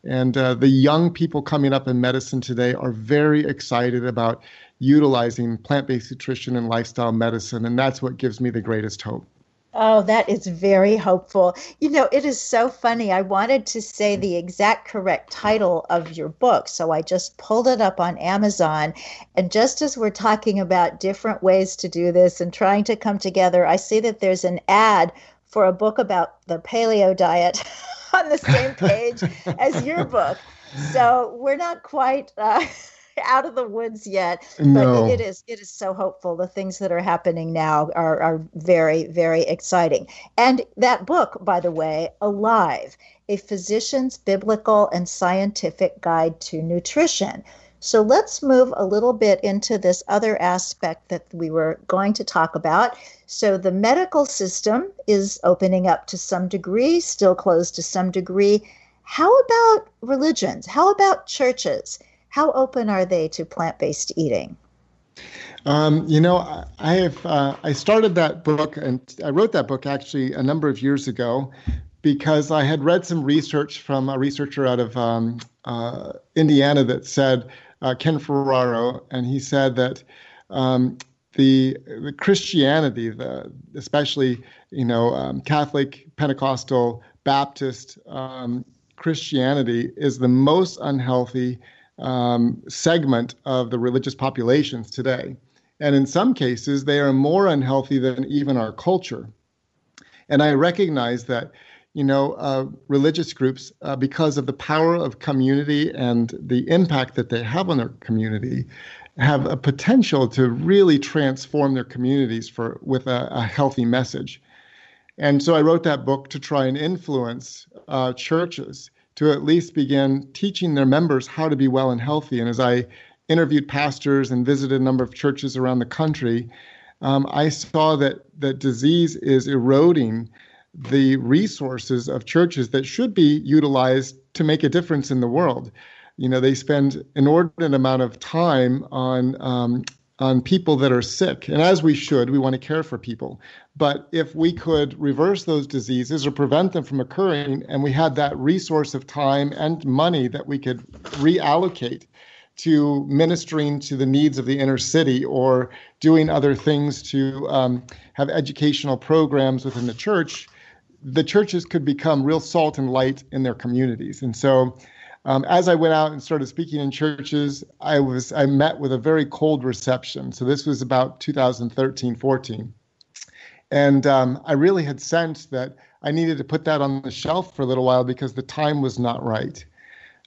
And uh, the young people coming up in medicine today are very excited about utilizing plant based nutrition and lifestyle medicine. And that's what gives me the greatest hope. Oh, that is very hopeful. You know, it is so funny. I wanted to say the exact correct title of your book. So I just pulled it up on Amazon. And just as we're talking about different ways to do this and trying to come together, I see that there's an ad for a book about the paleo diet on the same page as your book. So we're not quite uh, out of the woods yet, no. but it is it is so hopeful. The things that are happening now are are very very exciting. And that book, by the way, Alive: A Physician's Biblical and Scientific Guide to Nutrition. So let's move a little bit into this other aspect that we were going to talk about. So the medical system is opening up to some degree, still closed to some degree. How about religions? How about churches? How open are they to plant based eating? Um, you know, I have uh, I started that book and I wrote that book actually a number of years ago because I had read some research from a researcher out of um, uh, Indiana that said uh, Ken Ferraro, and he said that um, the, the Christianity, the especially you know um, Catholic, Pentecostal, Baptist um, Christianity, is the most unhealthy, um, segment of the religious populations today. And in some cases, they are more unhealthy than even our culture. And I recognize that, you know, uh, religious groups, uh, because of the power of community and the impact that they have on their community, have a potential to really transform their communities for with a, a healthy message. And so I wrote that book to try and influence uh, churches to at least begin teaching their members how to be well and healthy. And as I interviewed pastors and visited a number of churches around the country, um, I saw that that disease is eroding the resources of churches that should be utilized to make a difference in the world. You know, they spend inordinate amount of time on um, on people that are sick, and as we should, we want to care for people. But if we could reverse those diseases or prevent them from occurring, and we had that resource of time and money that we could reallocate to ministering to the needs of the inner city or doing other things to um, have educational programs within the church, the churches could become real salt and light in their communities. And so, um, as I went out and started speaking in churches, I was I met with a very cold reception. So this was about 2013, 14, and um, I really had sensed that I needed to put that on the shelf for a little while because the time was not right.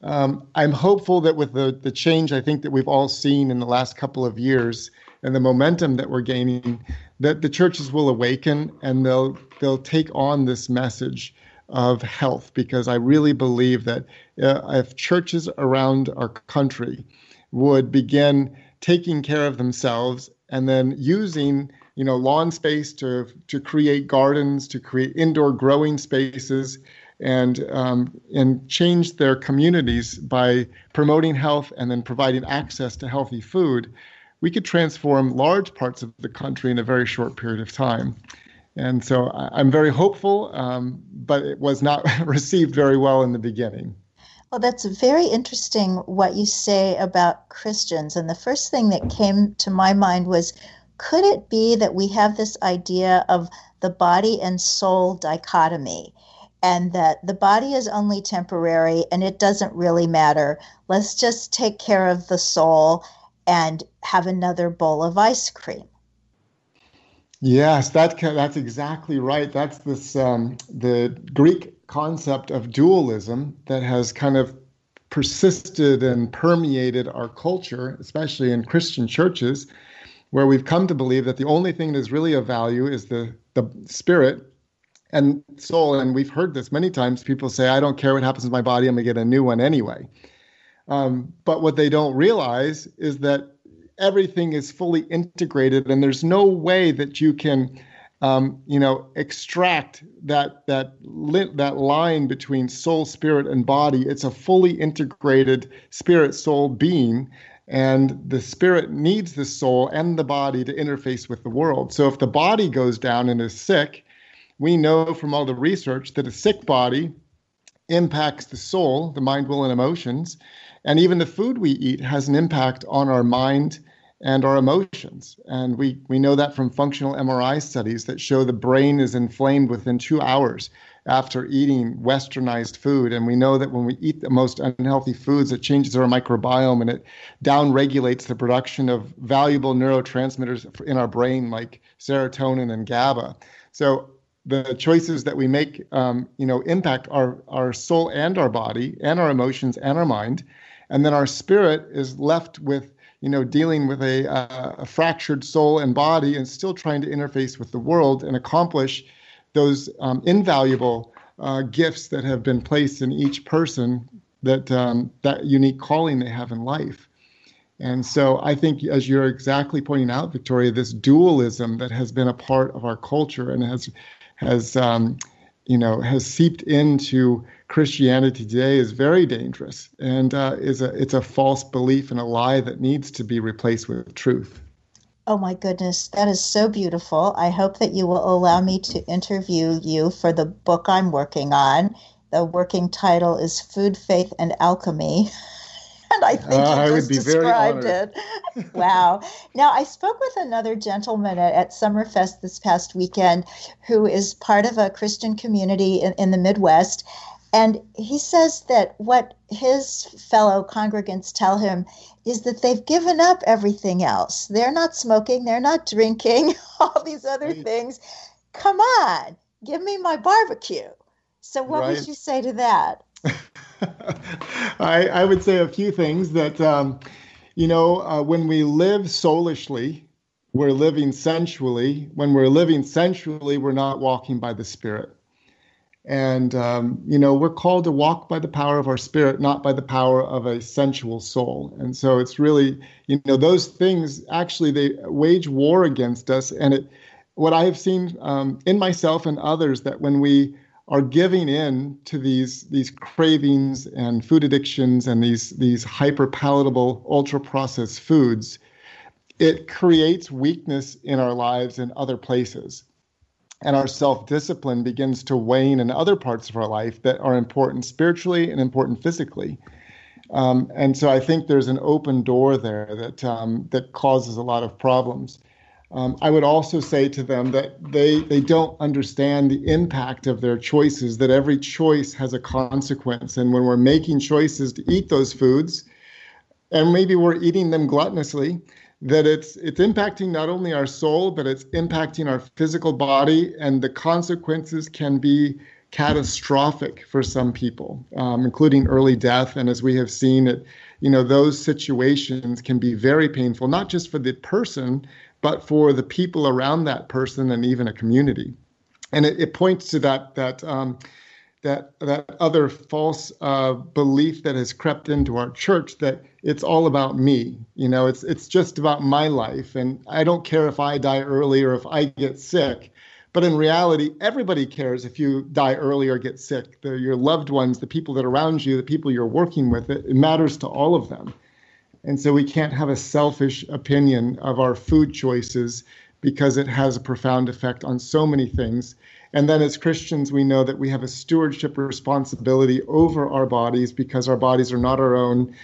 Um, I'm hopeful that with the, the change I think that we've all seen in the last couple of years and the momentum that we're gaining, that the churches will awaken and they'll they'll take on this message of health because I really believe that uh, if churches around our country would begin taking care of themselves and then using you know lawn space to to create gardens to create indoor growing spaces and um, and change their communities by promoting health and then providing access to healthy food, we could transform large parts of the country in a very short period of time. And so I'm very hopeful, um, but it was not received very well in the beginning. Well, that's very interesting what you say about Christians. And the first thing that came to my mind was could it be that we have this idea of the body and soul dichotomy? and that the body is only temporary and it doesn't really matter. Let's just take care of the soul and have another bowl of ice cream. Yes, that that's exactly right. That's this um, the Greek concept of dualism that has kind of persisted and permeated our culture, especially in Christian churches, where we've come to believe that the only thing that is really of value is the the spirit and soul. And we've heard this many times. People say, I don't care what happens to my body, I'm to get a new one anyway. Um, but what they don't realize is that everything is fully integrated, and there's no way that you can. Um, you know, extract that that li- that line between soul, spirit, and body. It's a fully integrated spirit, soul being, and the spirit needs the soul and the body to interface with the world. So if the body goes down and is sick, we know from all the research that a sick body impacts the soul, the mind, will, and emotions. And even the food we eat has an impact on our mind and our emotions. And we, we know that from functional MRI studies that show the brain is inflamed within two hours after eating westernized food. And we know that when we eat the most unhealthy foods, it changes our microbiome and it downregulates the production of valuable neurotransmitters in our brain like serotonin and GABA. So the choices that we make, um, you know, impact our our soul and our body and our emotions and our mind, and then our spirit is left with you know dealing with a, a fractured soul and body and still trying to interface with the world and accomplish those um, invaluable uh, gifts that have been placed in each person that um, that unique calling they have in life. And so I think, as you're exactly pointing out, Victoria, this dualism that has been a part of our culture and has has um, you know has seeped into Christianity today is very dangerous and uh, is a it's a false belief and a lie that needs to be replaced with truth. Oh my goodness, that is so beautiful. I hope that you will allow me to interview you for the book I'm working on. The working title is Food, Faith, and Alchemy. and I think uh, you just described it. wow. Now, I spoke with another gentleman at, at Summerfest this past weekend who is part of a Christian community in, in the Midwest. And he says that what his fellow congregants tell him is that they've given up everything else. They're not smoking, they're not drinking, all these other right. things. Come on, give me my barbecue. So, what right. would you say to that? I, I, would say a few things that, um, you know, uh, when we live soulishly, we're living sensually. When we're living sensually, we're not walking by the Spirit. And, um, you know, we're called to walk by the power of our spirit, not by the power of a sensual soul. And so it's really, you know, those things actually they wage war against us. And it, what I have seen um, in myself and others that when we are giving in to these these cravings and food addictions and these these hyper palatable ultra processed foods, it creates weakness in our lives in other places and our self discipline begins to wane in other parts of our life that are important spiritually and important physically. Um, and so I think there's an open door there that um, that causes a lot of problems. Um, I would also say to them that they they don't understand the impact of their choices. That every choice has a consequence, and when we're making choices to eat those foods, and maybe we're eating them gluttonously, that it's it's impacting not only our soul but it's impacting our physical body and the consequences can be catastrophic for some people um, including early death. And as we have seen it you know those situations can be very painful not just for the person but for the people around that person and even a community. And it, it points to that that um, that that other false uh, belief that has crept into our church that it's all about me. You know, it's it's just about my life, and I don't care if I die early or if I get sick. But in reality, everybody cares if you die early or get sick. The, your loved ones, the people that are around you, the people you're working with, it, it matters to all of them. And so we can't have a selfish opinion of our food choices because it has a profound effect on so many things and then as Christians, we know that we have a stewardship responsibility over our bodies because our bodies are not our own.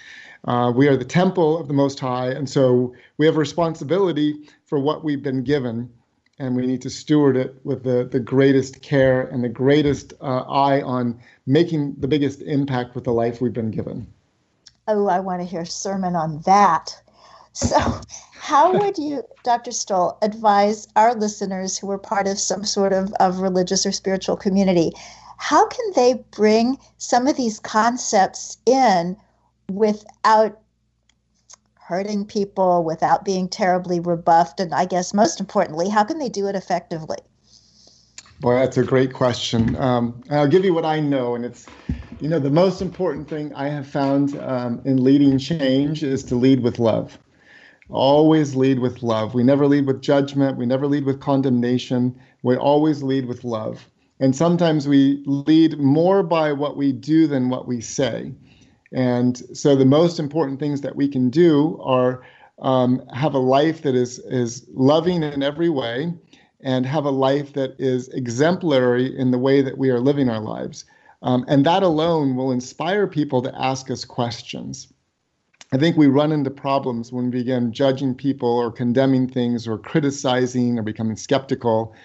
Uh, we are the temple of the Most High. And so we have responsibility for what we've been given. And we need to steward it with the, the greatest care and the greatest uh, eye on making the biggest impact with the life we've been given. Oh, I want to hear a sermon on that. So, how would you, Dr. Stoll, advise our listeners who are part of some sort of, of religious or spiritual community? How can they bring some of these concepts in without hurting people, without being terribly rebuffed? And I guess most importantly, how can they do it effectively? Boy, that's a great question. Um, I'll give you what I know, and it's, you know, the most important thing I have found um, in leading change is to lead with love always lead with love. We never lead with judgment. We never lead with condemnation. We always lead with love. And sometimes we lead more by what we do than what we say. And so the most important things that we can do are um, have a life that is, is loving in every way and have a life that is exemplary in the way that we are living our lives. Um, and that alone will inspire people to ask us questions. I think we run into problems when we begin judging people or condemning things or criticizing or becoming skeptical.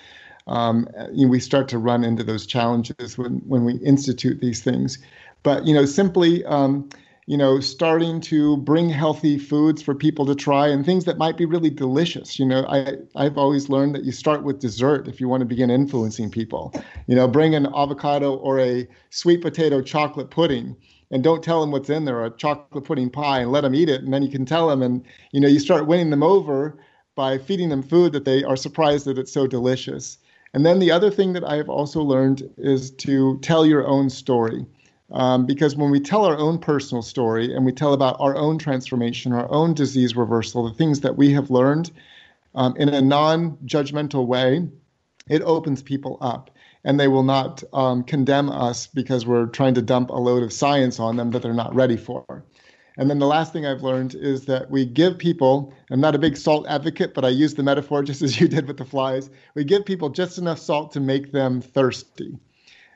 Um, you know, we start to run into those challenges when, when we institute these things. But you know, simply um, you know, starting to bring healthy foods for people to try and things that might be really delicious. You know, I I've always learned that you start with dessert if you want to begin influencing people. You know, bring an avocado or a sweet potato chocolate pudding and don't tell them what's in there, a chocolate pudding pie, and let them eat it. And then you can tell them, and you know, you start winning them over by feeding them food that they are surprised that it's so delicious. And then the other thing that I have also learned is to tell your own story. Um, because when we tell our own personal story and we tell about our own transformation, our own disease reversal, the things that we have learned um, in a non judgmental way, it opens people up and they will not um, condemn us because we're trying to dump a load of science on them that they're not ready for. And then the last thing I've learned is that we give people, I'm not a big salt advocate, but I use the metaphor just as you did with the flies. We give people just enough salt to make them thirsty.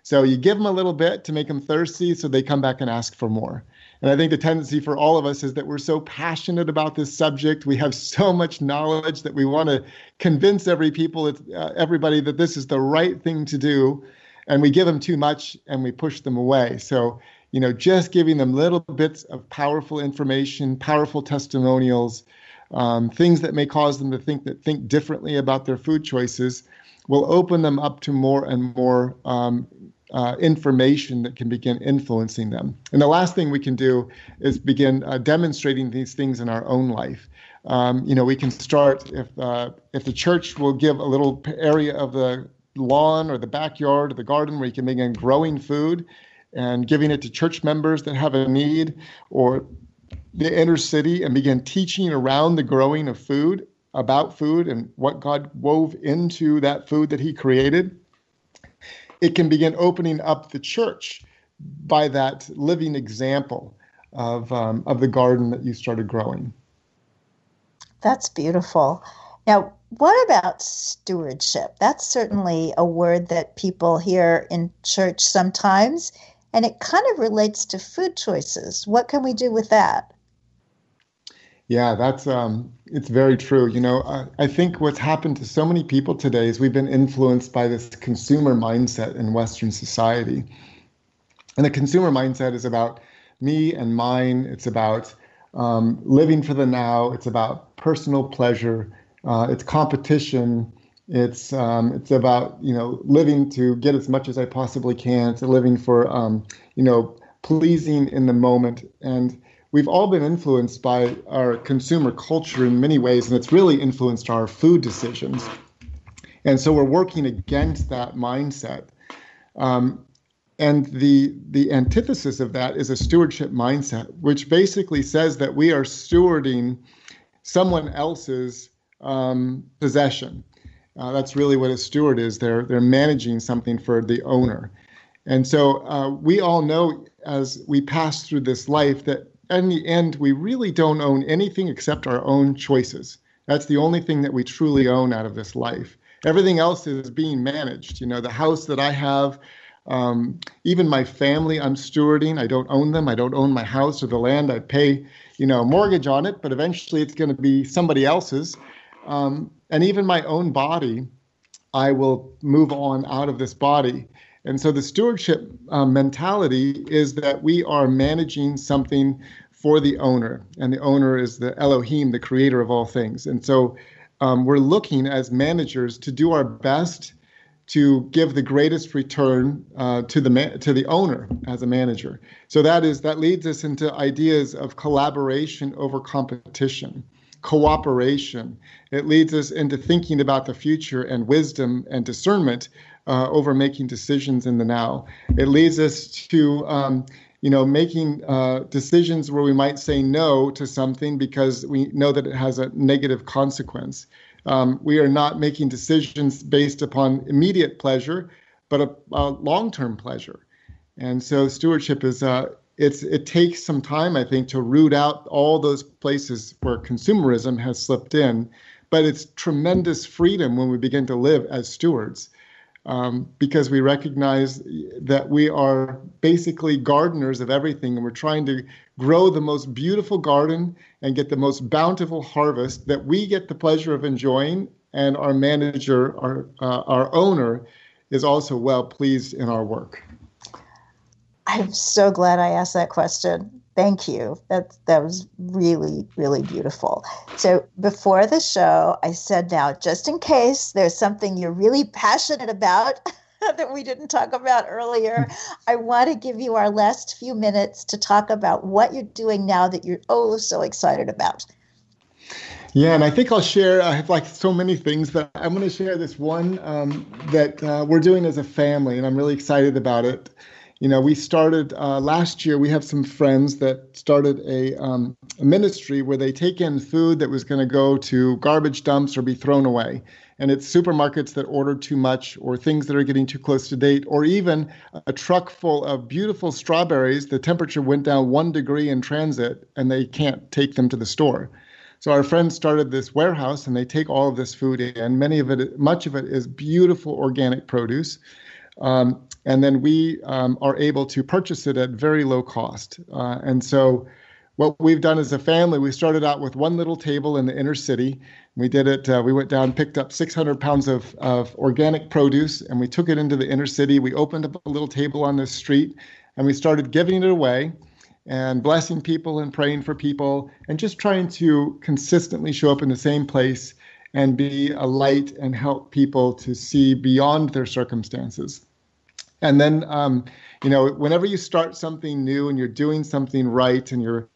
So you give them a little bit to make them thirsty so they come back and ask for more. And I think the tendency for all of us is that we're so passionate about this subject. We have so much knowledge that we want to convince every people, uh, everybody that this is the right thing to do. and we give them too much and we push them away. So, you know, just giving them little bits of powerful information, powerful testimonials, um, things that may cause them to think that think differently about their food choices, will open them up to more and more um, uh, information that can begin influencing them. And the last thing we can do is begin uh, demonstrating these things in our own life. Um, you know, we can start if uh, if the church will give a little area of the lawn or the backyard or the garden where you can begin growing food and giving it to church members that have a need or the inner city and begin teaching around the growing of food about food and what God wove into that food that he created it can begin opening up the church by that living example of, um, of the garden that you started growing. That's beautiful. Now, what about stewardship? That's certainly a word that people hear in church sometimes, and it kind of relates to food choices. What can we do with that? Yeah, that's um, it's very true. You know, I, I think what's happened to so many people today is we've been influenced by this consumer mindset in Western society, and the consumer mindset is about me and mine. It's about um, living for the now. It's about personal pleasure. Uh, it's competition. It's um, it's about you know living to get as much as I possibly can. It's living for um, you know pleasing in the moment and we've all been influenced by our consumer culture in many ways, and it's really influenced our food decisions. And so we're working against that mindset. Um, and the the antithesis of that is a stewardship mindset, which basically says that we are stewarding someone else's um, possession. Uh, that's really what a steward is. They're they're managing something for the owner. And so uh, we all know as we pass through this life that in the end, we really don't own anything except our own choices. That's the only thing that we truly own out of this life. Everything else is being managed. You know, the house that I have, um, even my family, I'm stewarding. I don't own them. I don't own my house or the land. I pay, you know, a mortgage on it, but eventually it's going to be somebody else's. Um, and even my own body, I will move on out of this body. And so the stewardship um, mentality is that we are managing something for the owner, and the owner is the Elohim, the creator of all things. And so um, we're looking as managers to do our best to give the greatest return uh, to the ma- to the owner as a manager. So that is that leads us into ideas of collaboration over competition, cooperation. It leads us into thinking about the future and wisdom and discernment uh, over making decisions in the now. It leads us to um, you know, making uh, decisions where we might say no to something because we know that it has a negative consequence. Um, we are not making decisions based upon immediate pleasure, but a, a long-term pleasure. And so stewardship is uh, it's it takes some time, I think, to root out all those places where consumerism has slipped in. But it's tremendous freedom when we begin to live as stewards um, because we recognize that we are basically gardeners of everything and we're trying to grow the most beautiful garden and get the most bountiful harvest that we get the pleasure of enjoying and our manager our uh, our owner is also well pleased in our work. I'm so glad i asked that question Thank you. That that was really really beautiful. So before the show, I said now just in case there's something you're really passionate about that we didn't talk about earlier, I want to give you our last few minutes to talk about what you're doing now that you're oh so excited about. Yeah, and I think I'll share. I have like so many things, but I'm going to share this one um, that uh, we're doing as a family, and I'm really excited about it you know, we started uh, last year. We have some friends that started a, um, a ministry where they take in food that was going to go to garbage dumps or be thrown away. And it's supermarkets that order too much, or things that are getting too close to date, or even a truck full of beautiful strawberries. The temperature went down one degree in transit, and they can't take them to the store. So our friends started this warehouse, and they take all of this food in. Many of it, much of it, is beautiful organic produce. Um, and then we um, are able to purchase it at very low cost. Uh, and so what we've done as a family, we started out with one little table in the inner city. We did it. Uh, we went down, picked up 600 pounds of, of organic produce, and we took it into the inner city. We opened up a little table on this street, and we started giving it away and blessing people and praying for people and just trying to consistently show up in the same place and be a light and help people to see beyond their circumstances. And then, um, you know, whenever you start something new and you're doing something right and you're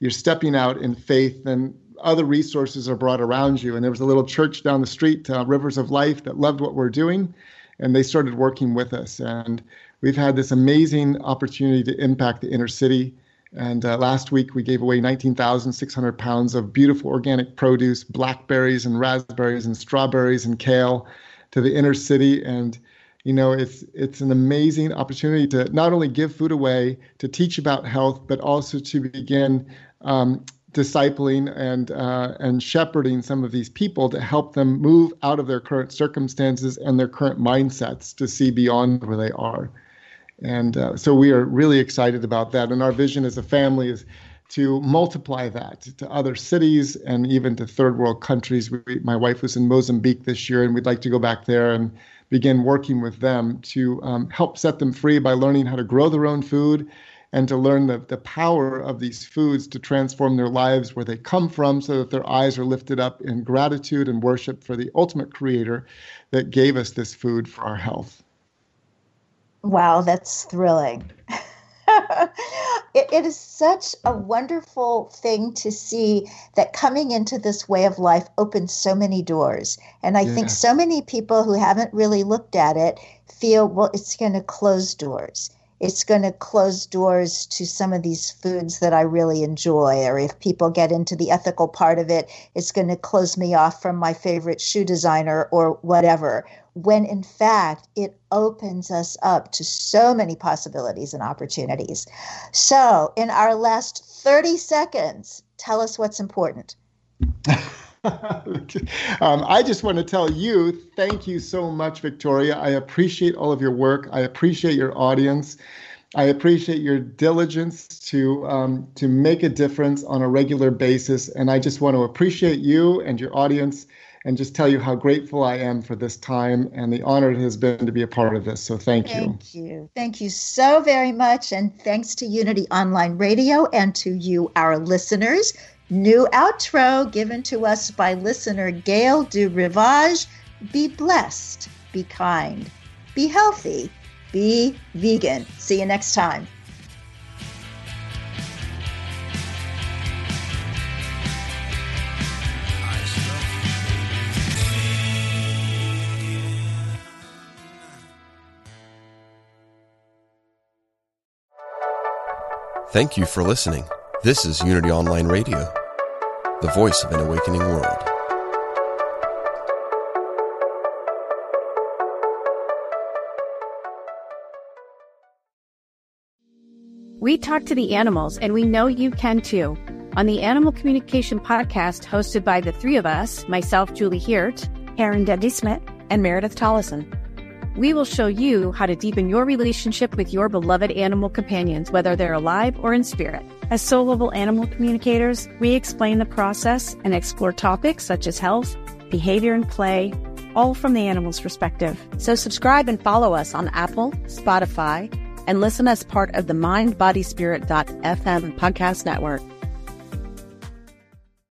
you're stepping out in faith, then other resources are brought around you. And there was a little church down the street, uh, Rivers of Life, that loved what we're doing, and they started working with us. And we've had this amazing opportunity to impact the inner city. And uh, last week we gave away 19,600 pounds of beautiful organic produce, blackberries and raspberries and strawberries and kale to the inner city. And you know it's it's an amazing opportunity to not only give food away to teach about health but also to begin um, discipling and uh, and shepherding some of these people to help them move out of their current circumstances and their current mindsets to see beyond where they are and uh, so we are really excited about that and our vision as a family is to multiply that to other cities and even to third world countries. We, my wife was in Mozambique this year, and we'd like to go back there and begin working with them to um, help set them free by learning how to grow their own food and to learn the, the power of these foods to transform their lives where they come from so that their eyes are lifted up in gratitude and worship for the ultimate creator that gave us this food for our health. Wow, that's thrilling. it, it is such a wonderful thing to see that coming into this way of life opens so many doors. And I yeah. think so many people who haven't really looked at it feel, well, it's going to close doors. It's going to close doors to some of these foods that I really enjoy. Or if people get into the ethical part of it, it's going to close me off from my favorite shoe designer or whatever when in fact it opens us up to so many possibilities and opportunities. So, in our last 30 seconds, tell us what's important. um, I just want to tell you thank you so much, Victoria. I appreciate all of your work. I appreciate your audience. I appreciate your diligence to um, to make a difference on a regular basis, and I just want to appreciate you and your audience and just tell you how grateful I am for this time and the honor it has been to be a part of this. So thank you. Thank you. Thank you so very much. And thanks to Unity Online Radio and to you, our listeners. New outro given to us by listener Gail Du Rivage. Be blessed, be kind, be healthy, be vegan. See you next time. Thank you for listening. This is Unity Online Radio, the voice of an awakening world. We talk to the animals, and we know you can too. On the Animal Communication Podcast, hosted by the three of us myself, Julie Hiert, Karen Dudley Smith, and Meredith Tollison we will show you how to deepen your relationship with your beloved animal companions, whether they're alive or in spirit. As soul level animal communicators, we explain the process and explore topics such as health, behavior, and play, all from the animal's perspective. So, subscribe and follow us on Apple, Spotify, and listen as part of the mindbodyspirit.fm podcast network.